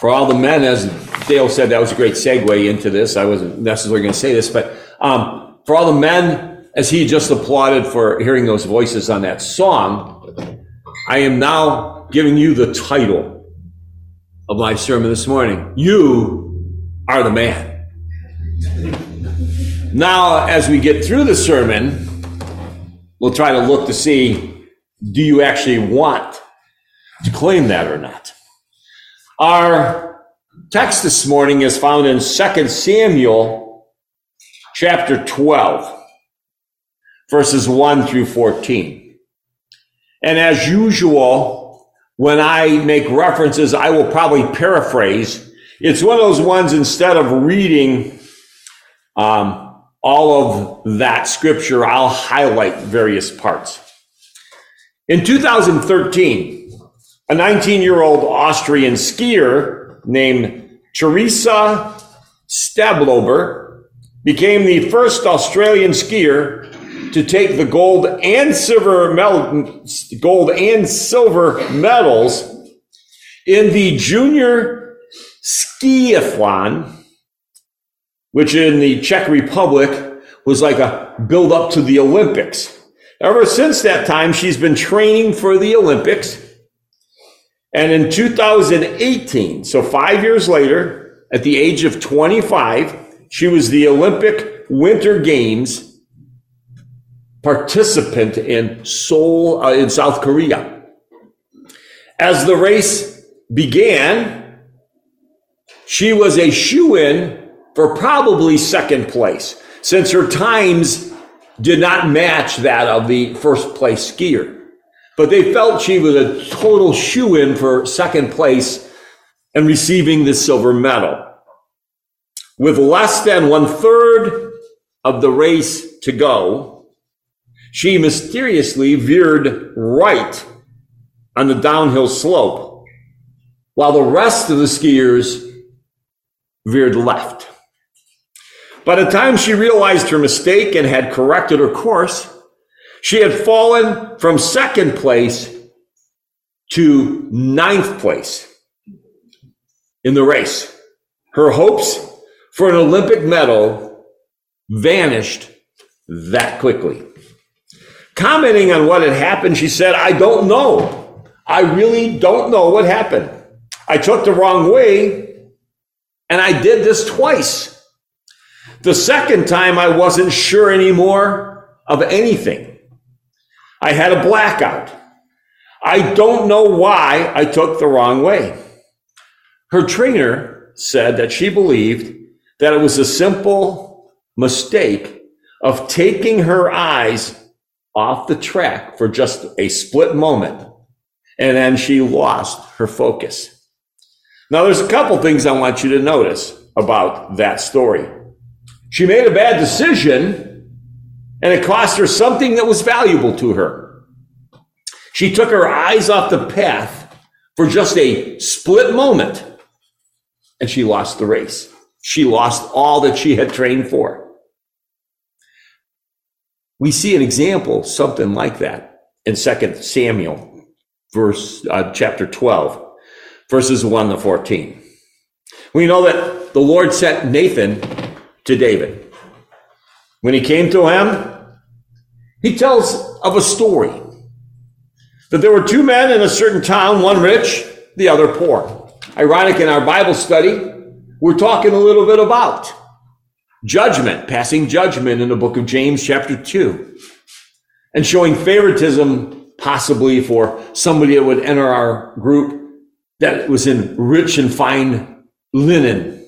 for all the men, as Dale said, that was a great segue into this. I wasn't necessarily going to say this, but um, for all the men, as he just applauded for hearing those voices on that song, I am now giving you the title of my sermon this morning. You are the man. Now, as we get through the sermon, we'll try to look to see do you actually want to claim that or not? Our text this morning is found in 2 Samuel chapter 12, verses 1 through 14. And as usual, when I make references, I will probably paraphrase. It's one of those ones instead of reading um, all of that scripture, I'll highlight various parts. In 2013, a 19 year old Austrian skier named Teresa Stadlober became the first Australian skier to take the gold and silver medal, gold and silver medals in the junior skiathlon, which in the Czech Republic was like a build up to the Olympics. Ever since that time, she's been training for the Olympics and in 2018, so five years later, at the age of 25, she was the Olympic Winter Games participant in Seoul, uh, in South Korea. As the race began, she was a shoe in for probably second place, since her times did not match that of the first place skier but they felt she was a total shoe in for second place and receiving the silver medal. With less than one third of the race to go, she mysteriously veered right on the downhill slope, while the rest of the skiers veered left. By the time she realized her mistake and had corrected her course, she had fallen from second place to ninth place in the race. Her hopes for an Olympic medal vanished that quickly. Commenting on what had happened, she said, I don't know. I really don't know what happened. I took the wrong way and I did this twice. The second time, I wasn't sure anymore of anything. I had a blackout. I don't know why I took the wrong way. Her trainer said that she believed that it was a simple mistake of taking her eyes off the track for just a split moment. And then she lost her focus. Now, there's a couple things I want you to notice about that story. She made a bad decision and it cost her something that was valuable to her. She took her eyes off the path for just a split moment and she lost the race. She lost all that she had trained for. We see an example, something like that in 2 Samuel, verse, uh, chapter 12, verses 1 to 14. We know that the Lord sent Nathan to David. When he came to him, he tells of a story that there were two men in a certain town, one rich, the other poor. Ironic in our Bible study, we're talking a little bit about judgment, passing judgment in the book of James, chapter 2, and showing favoritism possibly for somebody that would enter our group that was in rich and fine linen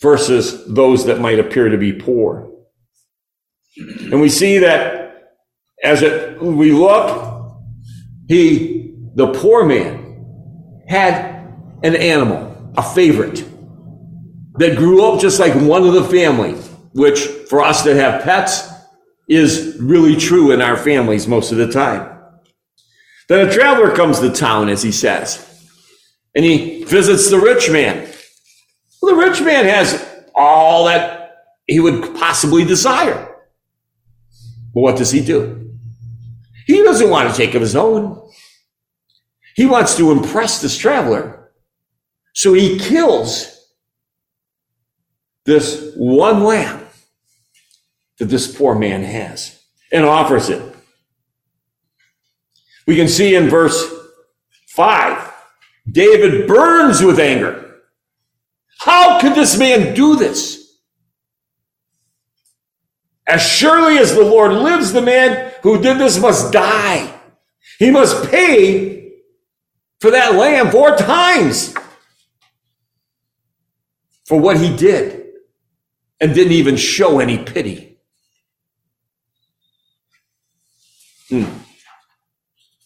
versus those that might appear to be poor. And we see that as it, we look, he, the poor man, had an animal, a favorite, that grew up just like one of the family, which for us that have pets is really true in our families most of the time. Then a traveler comes to town, as he says, and he visits the rich man. Well, the rich man has all that he would possibly desire. But what does he do? He doesn't want to take of his own. He wants to impress this traveler So he kills this one lamb that this poor man has and offers it. We can see in verse 5, David burns with anger. How could this man do this? As surely as the Lord lives, the man who did this must die. He must pay for that lamb four times for what he did and didn't even show any pity. Hmm.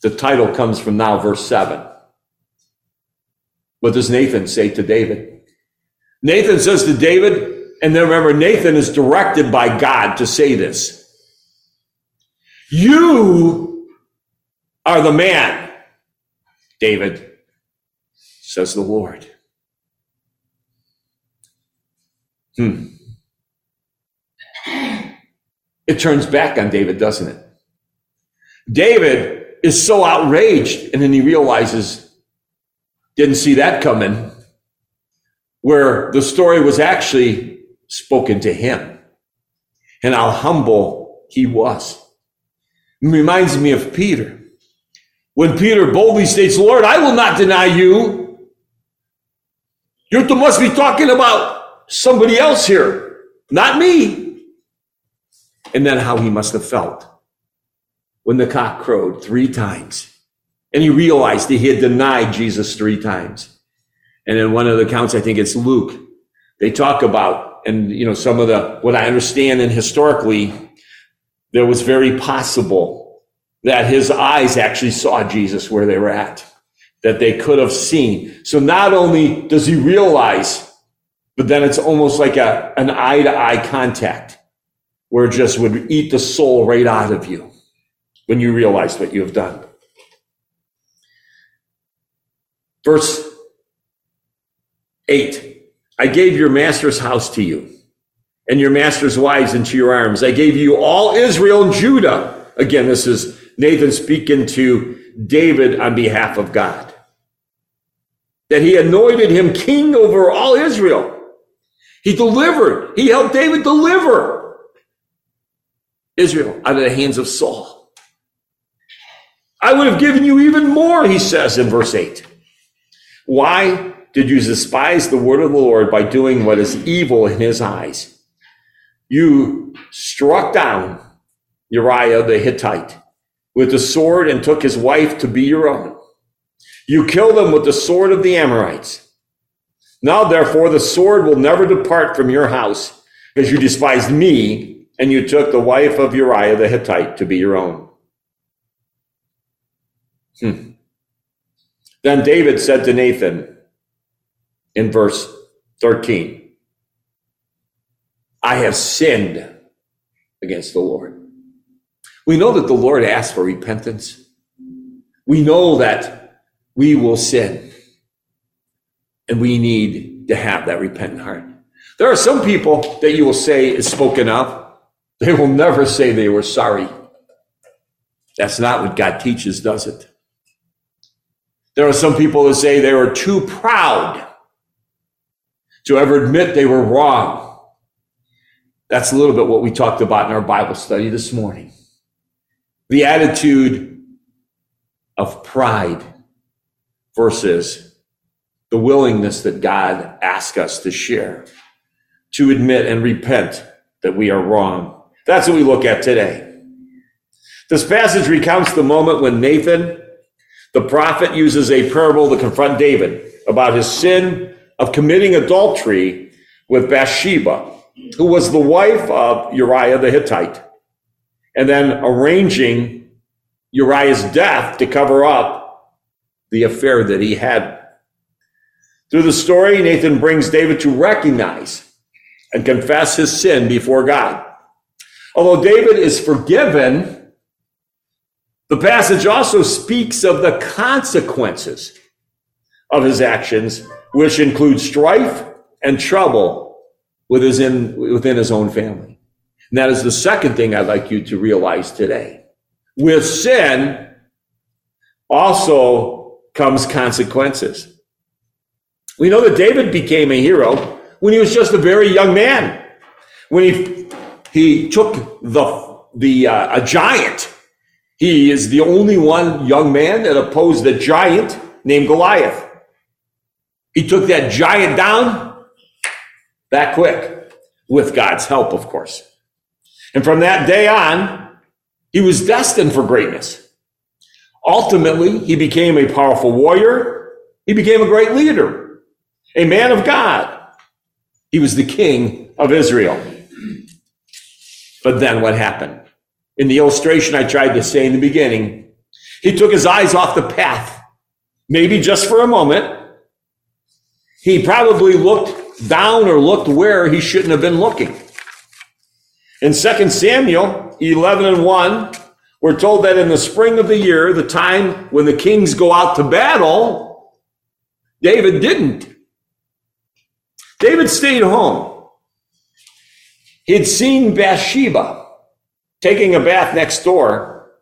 The title comes from now, verse 7. What does Nathan say to David? Nathan says to David, and then remember, Nathan is directed by God to say this. You are the man, David, says the Lord. Hmm. It turns back on David, doesn't it? David is so outraged, and then he realizes, didn't see that coming, where the story was actually spoken to him and how humble he was. It reminds me of Peter. When Peter boldly states, Lord, I will not deny you. You must be talking about somebody else here, not me. And then how he must have felt when the cock crowed three times. And he realized that he had denied Jesus three times. And in one of the accounts, I think it's Luke, they talk about, and you know, some of the, what I understand and historically, there was very possible that his eyes actually saw Jesus where they were at, that they could have seen. So not only does he realize, but then it's almost like a, an eye to eye contact where it just would eat the soul right out of you when you realize what you have done. Verse 8 I gave your master's house to you and your master's wives into your arms. I gave you all Israel and Judah. Again, this is Nathan speaking to David on behalf of God. That he anointed him king over all Israel. He delivered, he helped David deliver Israel out of the hands of Saul. I would have given you even more, he says in verse 8. Why did you despise the word of the Lord by doing what is evil in his eyes? You struck down Uriah the Hittite with the sword and took his wife to be your own. You killed him with the sword of the Amorites. Now, therefore, the sword will never depart from your house because you despised me and you took the wife of Uriah the Hittite to be your own. Hmm. Then David said to Nathan in verse 13, I have sinned against the Lord. We know that the Lord asks for repentance. We know that we will sin and we need to have that repentant heart. There are some people that you will say is spoken of. They will never say they were sorry. That's not what God teaches, does it? There are some people that say they were too proud to ever admit they were wrong. That's a little bit what we talked about in our Bible study this morning. The attitude of pride versus the willingness that God asks us to share, to admit and repent that we are wrong. That's what we look at today. This passage recounts the moment when Nathan the prophet uses a parable to confront David about his sin of committing adultery with Bathsheba, who was the wife of Uriah the Hittite, and then arranging Uriah's death to cover up the affair that he had. Through the story, Nathan brings David to recognize and confess his sin before God. Although David is forgiven, the passage also speaks of the consequences of his actions, which includes strife and trouble within, within his own family. And that is the second thing I'd like you to realize today. With sin also comes consequences. We know that David became a hero when he was just a very young man. When he, he took the, the, uh, a giant. He is the only one young man that opposed a giant named Goliath. He took that giant down that quick with God's help, of course. And from that day on, he was destined for greatness. Ultimately, he became a powerful warrior. He became a great leader, a man of God. He was the king of Israel. But then what happened? In the illustration I tried to say in the beginning, he took his eyes off the path, maybe just for a moment. He probably looked down or looked where he shouldn't have been looking. In 2 Samuel 11 and 1, we're told that in the spring of the year, the time when the kings go out to battle, David didn't. David stayed home. He'd seen Bathsheba taking a bath next door,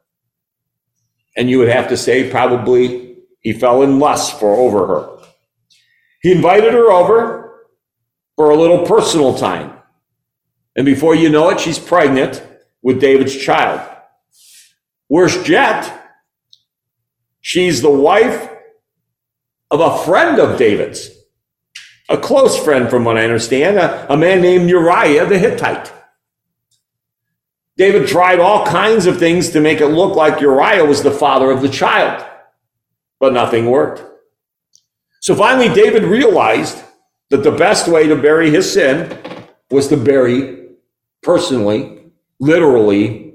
and you would have to say probably he fell in lust for over her. He invited her over for a little personal time. And before you know it, she's pregnant with David's child. Worse yet, she's the wife of a friend of David's, a close friend, from what I understand, a, a man named Uriah the Hittite. David tried all kinds of things to make it look like Uriah was the father of the child, but nothing worked. So finally, David realized that the best way to bury his sin was to bury personally, literally,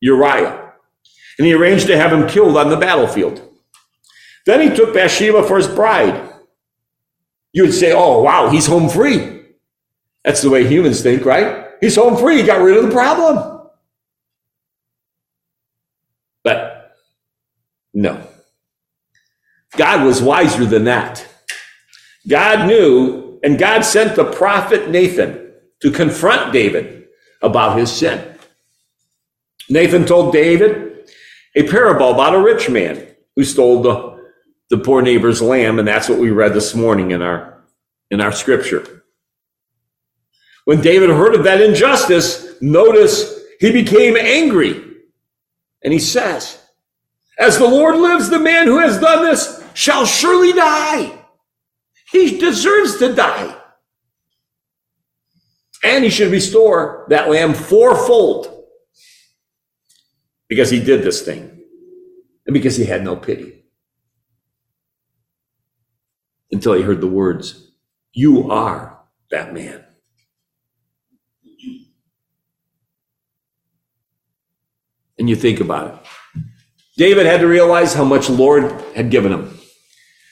Uriah and he arranged to have him killed on the battlefield. Then he took Bathsheba for his bride. You would say, oh, wow, he's home free. That's the way humans think, right? He's home free. He got rid of the problem. But no. God was wiser than that. God knew, and God sent the prophet Nathan to confront David about his sin. Nathan told David, a parable about a rich man who stole the, the poor neighbor's lamb, and that's what we read this morning in our in our scripture. When David heard of that injustice, notice he became angry. And he says, As the Lord lives, the man who has done this shall surely die. He deserves to die. And he should restore that lamb fourfold because he did this thing and because he had no pity. Until he heard the words, You are that man. And you think about it. David had to realize how much the Lord had given him.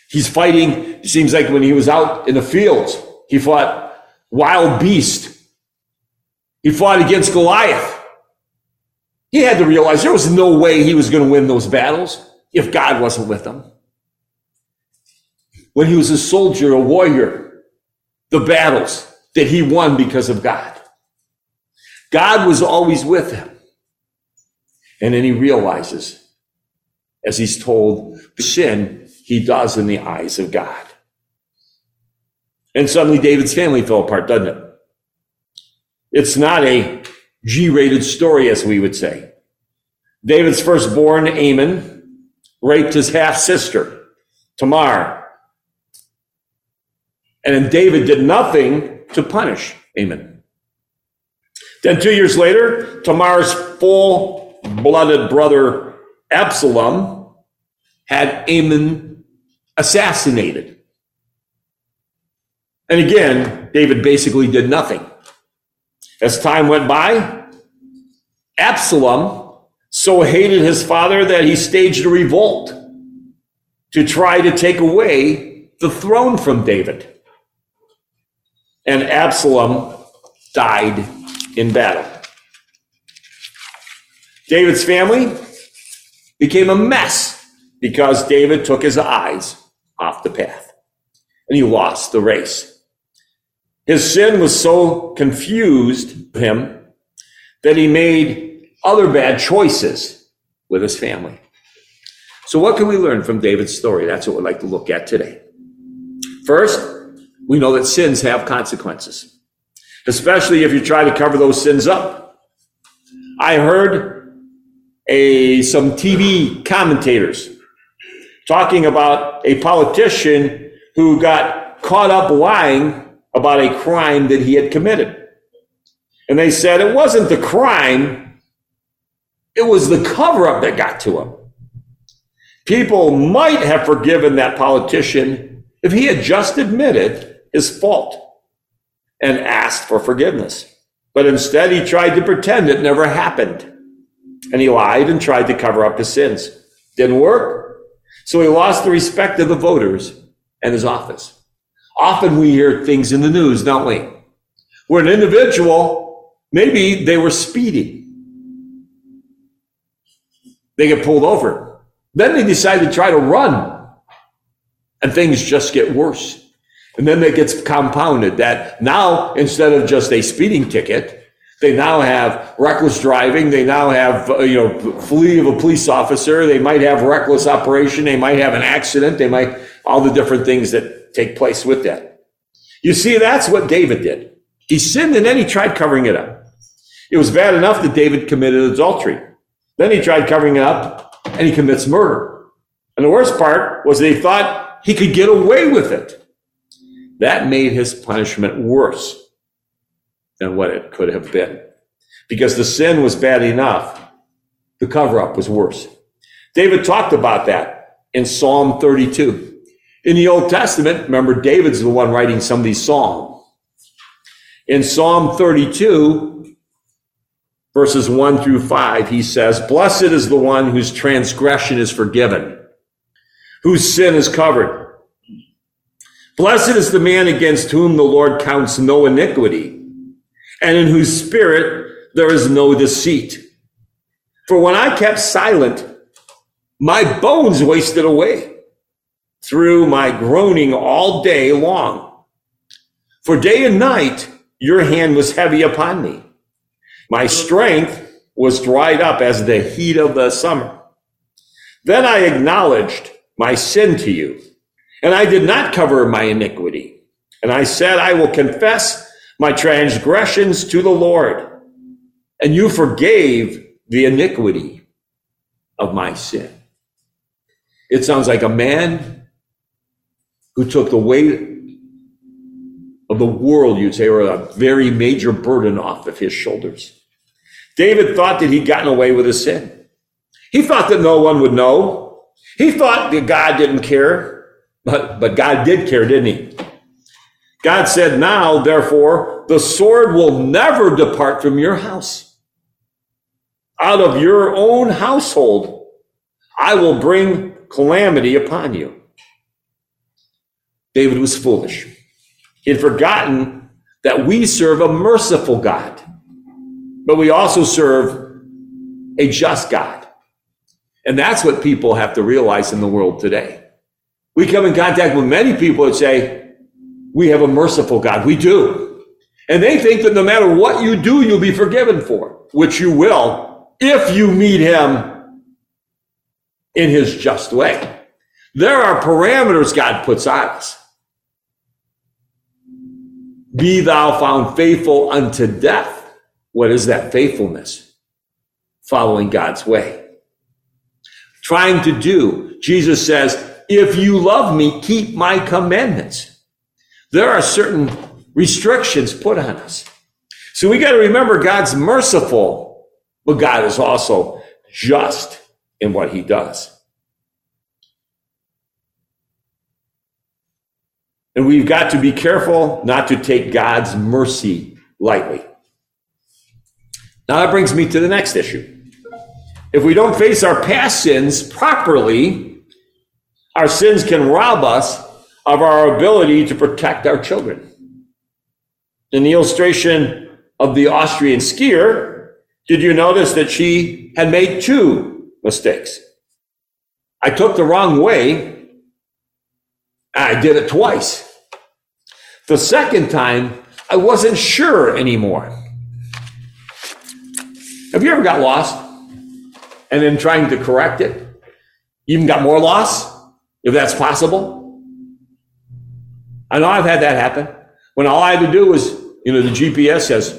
He's fighting, seems like when he was out in the fields, he fought wild beast. He fought against Goliath. He had to realize there was no way he was going to win those battles if God wasn't with him. When he was a soldier, a warrior, the battles that he won because of God. God was always with him. And then he realizes, as he's told, sin he does in the eyes of God. And suddenly David's family fell apart, doesn't it? It's not a G rated story, as we would say. David's firstborn, Amnon, raped his half sister, Tamar. And then David did nothing to punish Amnon. Then two years later, Tamar's full blooded brother, Absalom, had Amnon assassinated. And again, David basically did nothing. As time went by, Absalom so hated his father that he staged a revolt to try to take away the throne from David. And Absalom died in battle. David's family became a mess because David took his eyes off the path and he lost the race. His sin was so confused him that he made other bad choices with his family. So, what can we learn from David's story? That's what we'd like to look at today. First, we know that sins have consequences, especially if you try to cover those sins up. I heard a, some TV commentators talking about a politician who got caught up lying about a crime that he had committed. And they said it wasn't the crime, it was the cover up that got to him. People might have forgiven that politician if he had just admitted his fault and asked for forgiveness. But instead, he tried to pretend it never happened. And he lied and tried to cover up his sins. Didn't work. So he lost the respect of the voters and his office. Often we hear things in the news, don't we? Where an individual, maybe they were speeding. They get pulled over then they decide to try to run and things just get worse. And then it gets compounded that now instead of just a speeding ticket, they now have reckless driving. They now have, uh, you know, flee of a police officer. They might have reckless operation. They might have an accident. They might, all the different things that take place with that. You see, that's what David did. He sinned and then he tried covering it up. It was bad enough that David committed adultery. Then he tried covering it up and he commits murder. And the worst part was that he thought he could get away with it. That made his punishment worse than what it could have been. Because the sin was bad enough, the cover up was worse. David talked about that in Psalm 32. In the Old Testament, remember, David's the one writing some of these Psalms. In Psalm 32, verses 1 through 5, he says, Blessed is the one whose transgression is forgiven, whose sin is covered. Blessed is the man against whom the Lord counts no iniquity, and in whose spirit there is no deceit. For when I kept silent, my bones wasted away through my groaning all day long. For day and night your hand was heavy upon me. My strength was dried up as the heat of the summer. Then I acknowledged my sin to you, and I did not cover my iniquity. And I said, I will confess my transgressions to the Lord, and you forgave the iniquity of my sin. It sounds like a man who took the weight of the world, you'd say, or a very major burden off of his shoulders. David thought that he'd gotten away with his sin. He thought that no one would know. He thought that God didn't care, but, but God did care, didn't he? God said, Now, therefore, the sword will never depart from your house. Out of your own household, I will bring calamity upon you. David was foolish. He had forgotten that we serve a merciful God but we also serve a just God. And that's what people have to realize in the world today. We come in contact with many people that say, we have a merciful God. We do. And they think that no matter what you do, you'll be forgiven for, which you will if you meet him in his just way. There are parameters God puts on us. Be thou found faithful unto death. What is that faithfulness? Following God's way. Trying to do. Jesus says, if you love me, keep my commandments. There are certain restrictions put on us. So we got to remember God's merciful, but God is also just in what he does. And we've got to be careful not to take God's mercy lightly. Now that brings me to the next issue. If we don't face our past sins properly, our sins can rob us of our ability to protect our children. In the illustration of the Austrian skier, did you notice that she had made two mistakes? I took the wrong way. I did it twice. The second time, I wasn't sure anymore. Have you ever got lost and then trying to correct it? You Even got more lost, if that's possible? I know I've had that happen. When all I had to do was, you know, the GPS says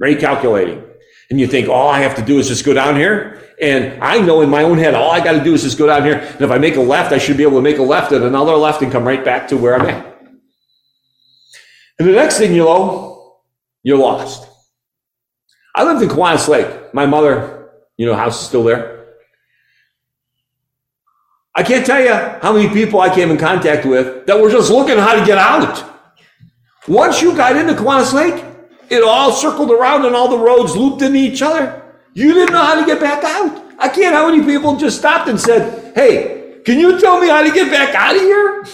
recalculating. And you think, all I have to do is just go down here. And I know in my own head, all I got to do is just go down here. And if I make a left, I should be able to make a left and another left and come right back to where I'm at. And the next thing you know, you're lost. I lived in Kiwanis Lake. My mother, you know, house is still there. I can't tell you how many people I came in contact with that were just looking how to get out. Once you got into Kiwanis Lake, it all circled around and all the roads looped into each other. You didn't know how to get back out. I can't. How many people just stopped and said, Hey, can you tell me how to get back out of here?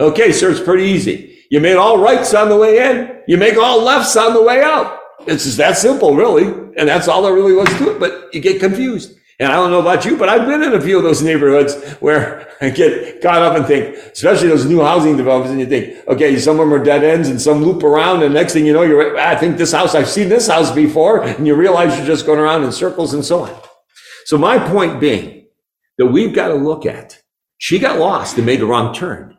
Okay, sir, it's pretty easy. You made all rights on the way in. You make all lefts on the way out. It's just that simple, really. And that's all there really was to it. But you get confused. And I don't know about you, but I've been in a few of those neighborhoods where I get caught up and think, especially those new housing developments, and you think, okay, some of them are dead ends and some loop around, and next thing you know, you're, ah, I think this house, I've seen this house before, and you realize you're just going around in circles and so on. So my point being that we've got to look at, she got lost and made the wrong turn.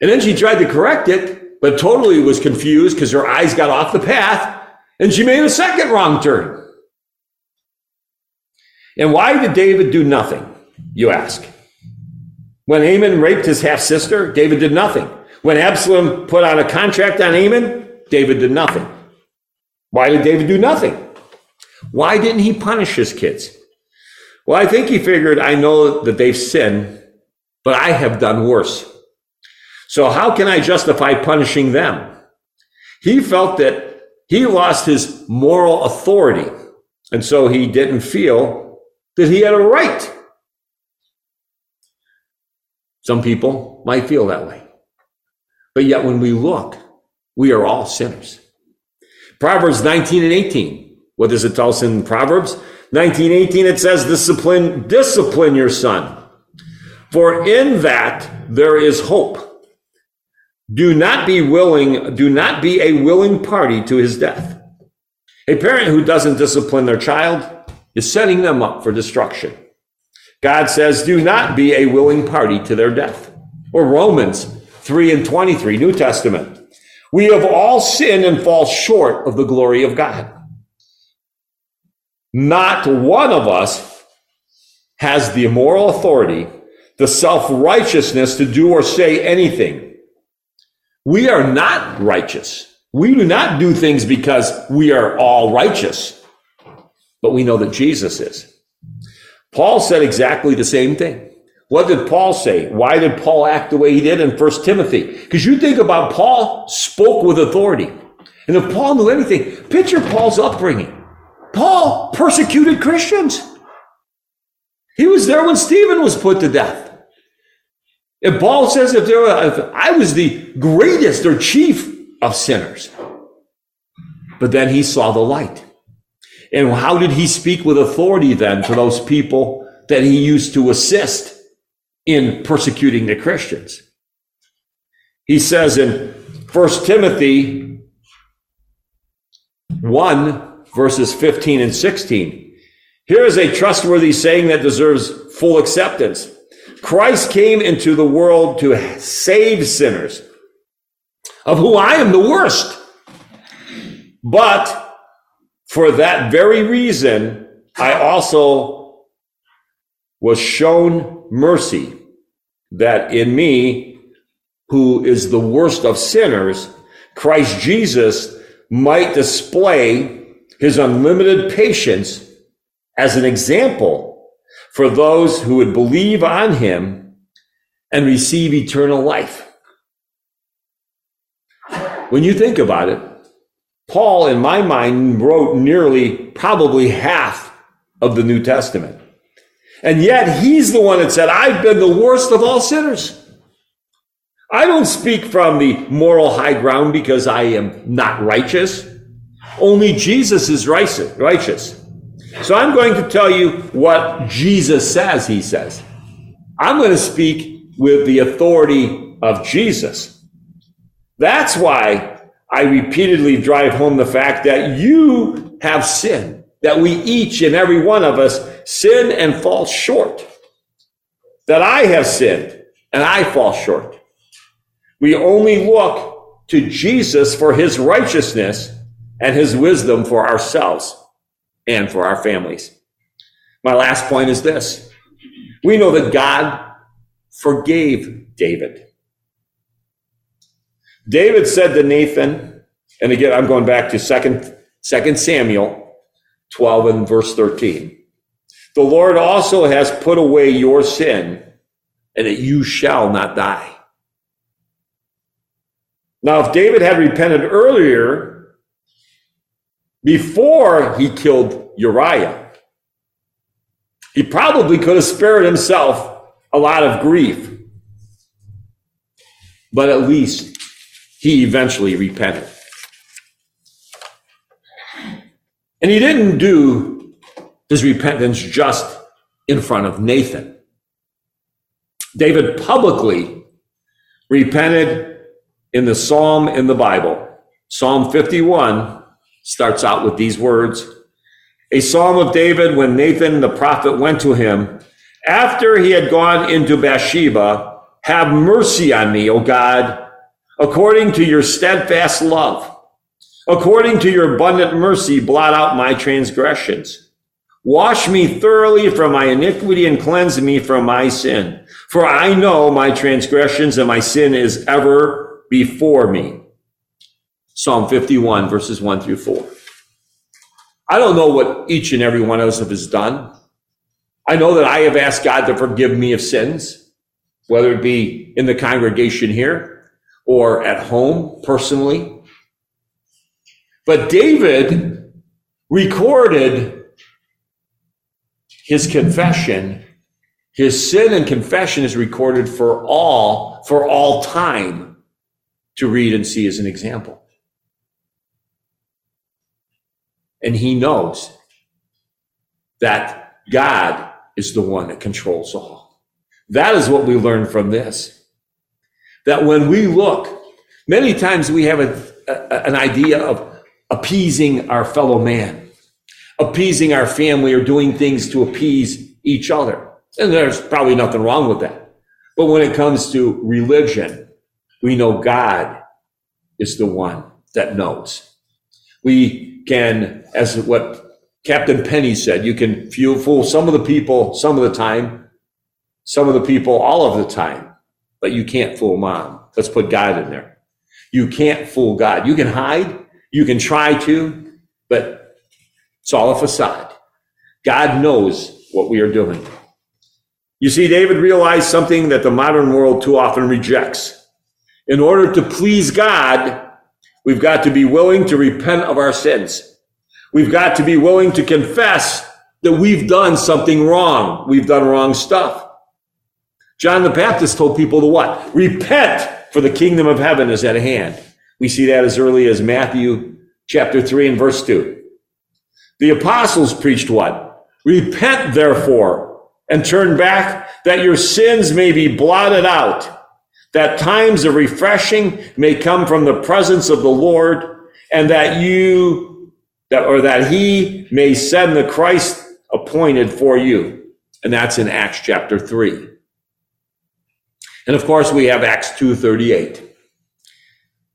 And then she tried to correct it, but totally was confused because her eyes got off the path, and she made a second wrong turn. And why did David do nothing, you ask? When Amnon raped his half sister, David did nothing. When Absalom put on a contract on Amnon, David did nothing. Why did David do nothing? Why didn't he punish his kids? Well, I think he figured, I know that they've sinned, but I have done worse. So how can I justify punishing them? He felt that he lost his moral authority. And so he didn't feel that he had a right. Some people might feel that way. But yet, when we look, we are all sinners. Proverbs 19 and 18. What does it tell us in Proverbs? 19, 18, it says, discipline, discipline your son. For in that there is hope. Do not be willing, do not be a willing party to his death. A parent who doesn't discipline their child is setting them up for destruction. God says, do not be a willing party to their death. Or Romans 3 and 23, New Testament. We have all sinned and fall short of the glory of God. Not one of us has the moral authority, the self righteousness to do or say anything. We are not righteous. We do not do things because we are all righteous but we know that Jesus is. Paul said exactly the same thing. What did Paul say? Why did Paul act the way he did in First Timothy? Because you think about Paul spoke with authority. And if Paul knew anything, picture Paul's upbringing. Paul persecuted Christians. He was there when Stephen was put to death. And Paul says, if, there were, if I was the greatest or chief of sinners. But then he saw the light. And how did he speak with authority then to those people that he used to assist in persecuting the Christians? He says in 1 Timothy 1, verses 15 and 16, here is a trustworthy saying that deserves full acceptance. Christ came into the world to save sinners, of who I am the worst. But for that very reason, I also was shown mercy that in me, who is the worst of sinners, Christ Jesus might display his unlimited patience as an example for those who would believe on him and receive eternal life. When you think about it, Paul, in my mind, wrote nearly probably half of the New Testament. And yet he's the one that said, I've been the worst of all sinners. I don't speak from the moral high ground because I am not righteous. Only Jesus is righteous. So I'm going to tell you what Jesus says, he says. I'm going to speak with the authority of Jesus. That's why I repeatedly drive home the fact that you have sinned, that we each and every one of us sin and fall short. That I have sinned and I fall short. We only look to Jesus for his righteousness and his wisdom for ourselves and for our families. My last point is this. We know that God forgave David. David said to Nathan, and again, I'm going back to second, second Samuel 12 and verse 13. The Lord also has put away your sin and that you shall not die. Now, if David had repented earlier, before he killed Uriah, he probably could have spared himself a lot of grief. But at least he eventually repented. And he didn't do his repentance just in front of Nathan. David publicly repented in the psalm in the Bible. Psalm 51 starts out with these words A psalm of David when Nathan the prophet went to him after he had gone into Bathsheba Have mercy on me, O God, according to your steadfast love. According to your abundant mercy, blot out my transgressions. Wash me thoroughly from my iniquity and cleanse me from my sin. For I know my transgressions and my sin is ever before me. Psalm 51 verses 1 through 4. I don't know what each and every one of us has done. I know that I have asked God to forgive me of sins, whether it be in the congregation here or at home personally. But David recorded his confession. His sin and confession is recorded for all, for all time to read and see as an example. And he knows that God is the one that controls all. That is what we learn from this. That when we look, many times we have a, a, an idea of appeasing our fellow man, appeasing our family, or doing things to appease each other. And there's probably nothing wrong with that. But when it comes to religion, we know God is the one that knows. We can, as what Captain Penny said, you can fool some of the people some of the time, some of the people all of the time, but you can't fool mom. Let's put God in there. You can't fool God. You can hide, you can try to, but it's all a facade. God knows what we are doing. You see, David realized something that the modern world too often rejects. In order to please God, we've got to be willing to repent of our sins. We've got to be willing to confess that we've done something wrong. We've done wrong stuff. John the Baptist told people to what? Repent, for the kingdom of heaven is at hand. We see that as early as Matthew chapter 3 and verse 2. The apostles preached what? Repent therefore and turn back that your sins may be blotted out, that times of refreshing may come from the presence of the Lord, and that you, that, or that he may send the Christ appointed for you. And that's in Acts chapter 3. And of course, we have Acts 2.38.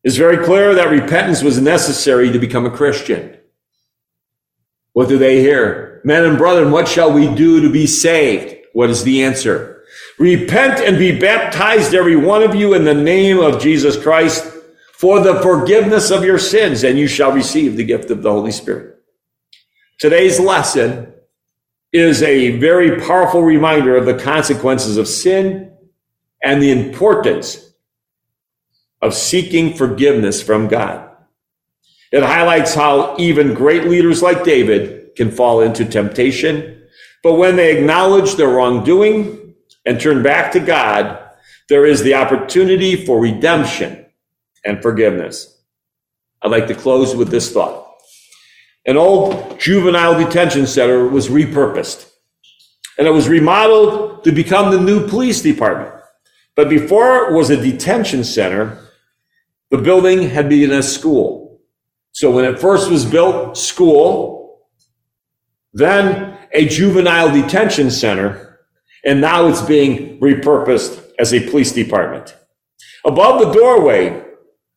It's very clear that repentance was necessary to become a Christian. What do they hear? Men and brethren, what shall we do to be saved? What is the answer? Repent and be baptized, every one of you, in the name of Jesus Christ for the forgiveness of your sins, and you shall receive the gift of the Holy Spirit. Today's lesson is a very powerful reminder of the consequences of sin and the importance of seeking forgiveness from God. It highlights how even great leaders like David can fall into temptation, but when they acknowledge their wrongdoing and turn back to God, there is the opportunity for redemption and forgiveness. I'd like to close with this thought. An old juvenile detention center was repurposed and it was remodeled to become the new police department. But before it was a detention center, the building had been a school. So when it first was built, school, then a juvenile detention center, and now it's being repurposed as a police department. Above the doorway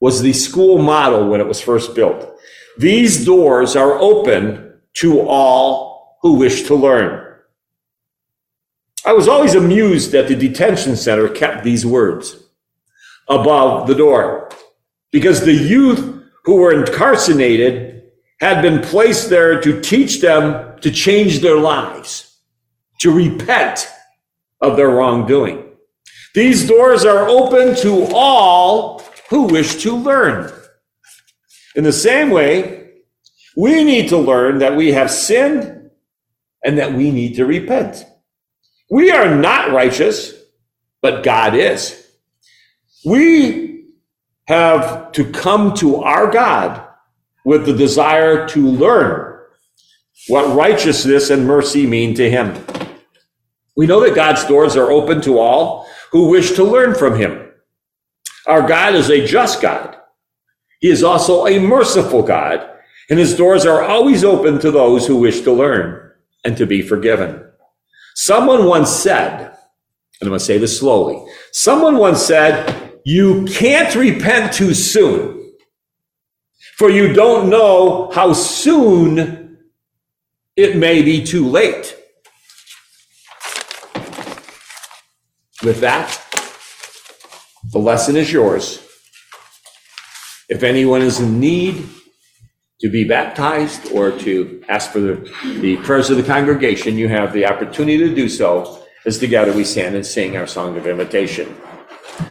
was the school model when it was first built. These doors are open to all who wish to learn. I was always amused that the detention center kept these words above the door because the youth who were incarcerated had been placed there to teach them to change their lives, to repent of their wrongdoing. These doors are open to all who wish to learn. In the same way, we need to learn that we have sinned and that we need to repent. We are not righteous, but God is. We have to come to our God with the desire to learn what righteousness and mercy mean to him. We know that God's doors are open to all who wish to learn from him. Our God is a just God. He is also a merciful God, and his doors are always open to those who wish to learn and to be forgiven. Someone once said, and I'm going to say this slowly. Someone once said, you can't repent too soon, for you don't know how soon it may be too late. With that, the lesson is yours. If anyone is in need to be baptized or to ask for the, the prayers of the congregation, you have the opportunity to do so as together we stand and sing our song of invitation.